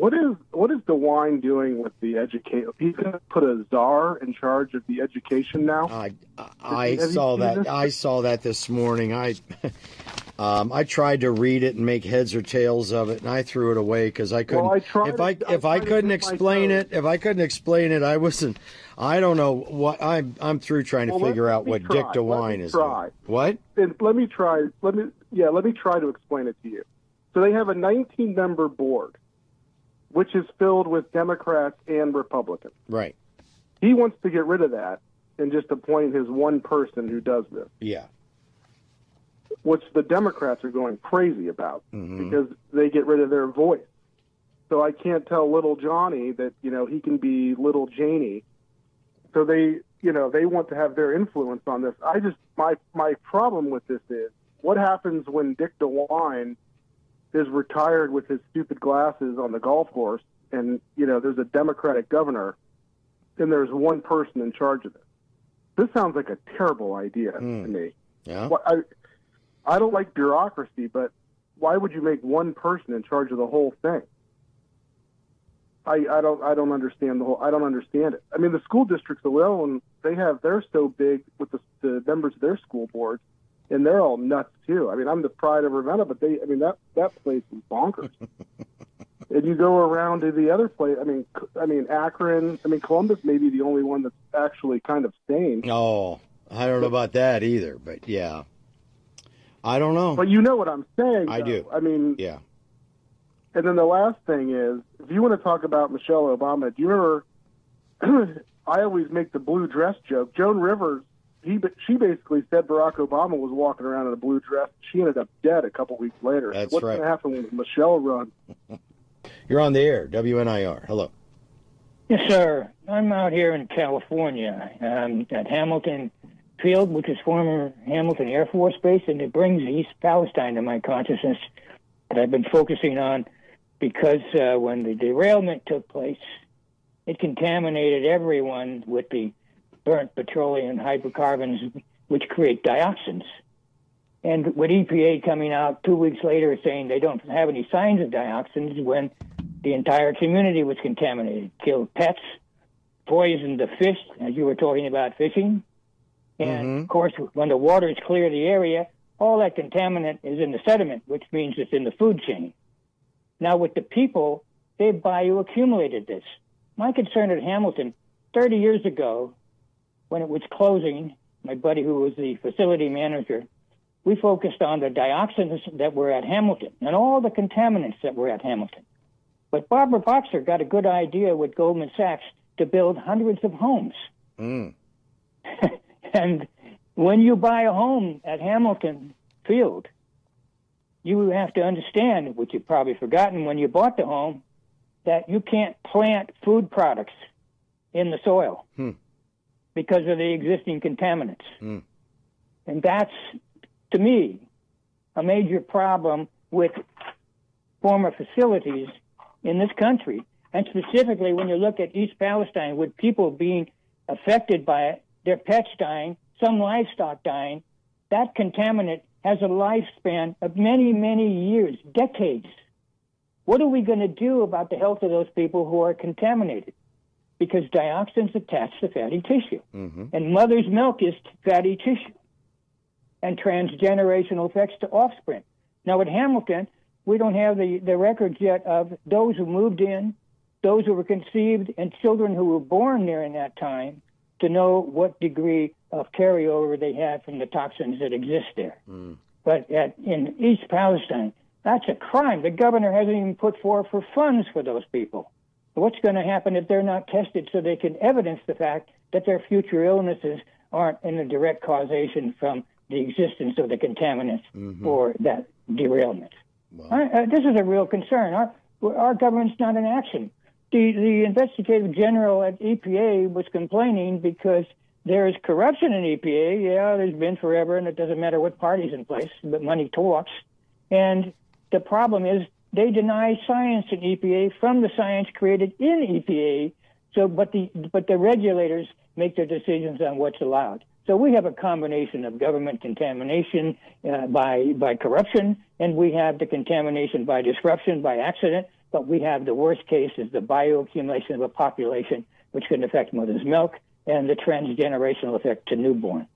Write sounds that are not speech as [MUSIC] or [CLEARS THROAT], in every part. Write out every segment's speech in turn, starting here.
what is what is DeWine doing with the education? He's going to put a czar in charge of the education now. I I saw that. This? I saw that this morning. I um, I tried to read it and make heads or tails of it, and I threw it away because I couldn't. Well, I if I, I if I, couldn't explain it, if I couldn't explain it, I wasn't. I don't know what I'm. I'm through trying to well, figure out what try. Dick DeWine is. Try. What? And let me try. Let me yeah. Let me try to explain it to you. So they have a 19 member board which is filled with Democrats and Republicans. Right. He wants to get rid of that and just appoint his one person who does this. Yeah. Which the Democrats are going crazy about mm-hmm. because they get rid of their voice. So I can't tell little Johnny that, you know, he can be little Janie. So they, you know, they want to have their influence on this. I just my my problem with this is what happens when Dick DeWine – is retired with his stupid glasses on the golf course, and you know there's a Democratic governor, and there's one person in charge of it. This sounds like a terrible idea mm. to me. Yeah. Well, I I don't like bureaucracy, but why would you make one person in charge of the whole thing? I, I don't I don't understand the whole I don't understand it. I mean the school districts alone they have they're so big with the, the members of their school boards and they're all nuts too. I mean, I'm the pride of Ravenna, but they, I mean, that that place is bonkers. [LAUGHS] and you go around to the other place. I mean, I mean Akron. I mean, Columbus may be the only one that's actually kind of sane. Oh, I don't know about that either, but yeah, I don't know. But you know what I'm saying. I though. do. I mean, yeah. And then the last thing is, if you want to talk about Michelle Obama, do you remember? [CLEARS THROAT] I always make the blue dress joke. Joan Rivers he she basically said Barack Obama was walking around in a blue dress. She ended up dead a couple weeks later. That's What's right. going to happen when Michelle runs? [LAUGHS] You're on the air, WNIR. Hello. Yes, sir. I'm out here in California um, at Hamilton Field, which is former Hamilton Air Force Base, and it brings East Palestine to my consciousness that I've been focusing on because uh, when the derailment took place, it contaminated everyone with the burnt petroleum hydrocarbons, which create dioxins. And with EPA coming out two weeks later saying they don't have any signs of dioxins when the entire community was contaminated, killed pets, poisoned the fish, as you were talking about fishing. And Mhm. of course, when the waters clear the area, all that contaminant is in the sediment, which means it's in the food chain. Now, with the people, they've bioaccumulated this. My concern at Hamilton, 30 years ago, when it was closing, my buddy who was the facility manager, we focused on the dioxins that were at Hamilton and all the contaminants that were at Hamilton. But Barbara Boxer got a good idea with Goldman Sachs to build hundreds of homes. Mm. [LAUGHS] and when you buy a home at Hamilton Field, you have to understand, which you've probably forgotten when you bought the home, that you can't plant food products in the soil Hmm. Because of the existing contaminants. Hmm. And that's, to me, a major problem with former facilities in this country. And specifically, when you look at East Palestine, with people being affected by it, their pets dying, some livestock dying, that contaminant has a lifespan of many, many years, decades. What are we going to do about the health of those people who are contaminated? Because dioxins attach to fatty tissue, hmm and mother's milk is fatty tissue, and transgenerational effects to offspring. Now, at Hamilton, we don't have the, the records yet of those who moved in, those who were conceived, and children who were born during that time to know what degree of carryover they had from the toxins that exist there. Mm. But at, in East Palestine, that's a crime. The governor hasn't even put forth for funds for those people. What's going to happen if they're not tested so they can evidence the fact that their future illnesses aren't in a direct causation from the existence of the contaminants Mhm. or that derailment? Well, I, uh, this is a real concern. Our, our government's not in action. The, the investigative general at EPA was complaining because there is corruption in EPA. Yeah, there's been forever, and it doesn't matter what party's in place, but money talks. And the problem is they deny science in EPA from the science created in EPA. So, but the but the regulators make their decisions on what's allowed. So we have a combination of government contamination uh, by by corruption, and we have the contamination by disruption, by accident. but we have the worst case is the bioaccumulation of a population, which can affect mother's milk, and the transgenerational effect to newborn.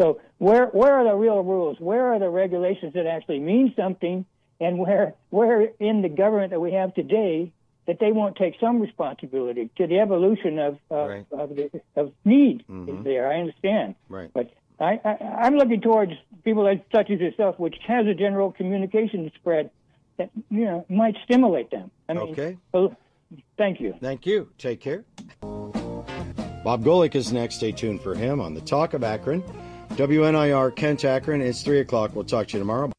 So where where are the real rules? Where are the regulations that actually mean something? And where where in the government that we have today that they won't take some responsibility to the evolution of of, right. of, the, of need mm-hmm. is there. I understand, right? But I, I am looking towards people like such as yourself, which has a general communication spread that you know might stimulate them. I mean, okay. So, thank you. Thank you. Take care. Bob Golic is next. Stay tuned for him on the Talk of Akron. WNIR Kent Akron. It's 3 o'clock. We'll talk to you tomorrow.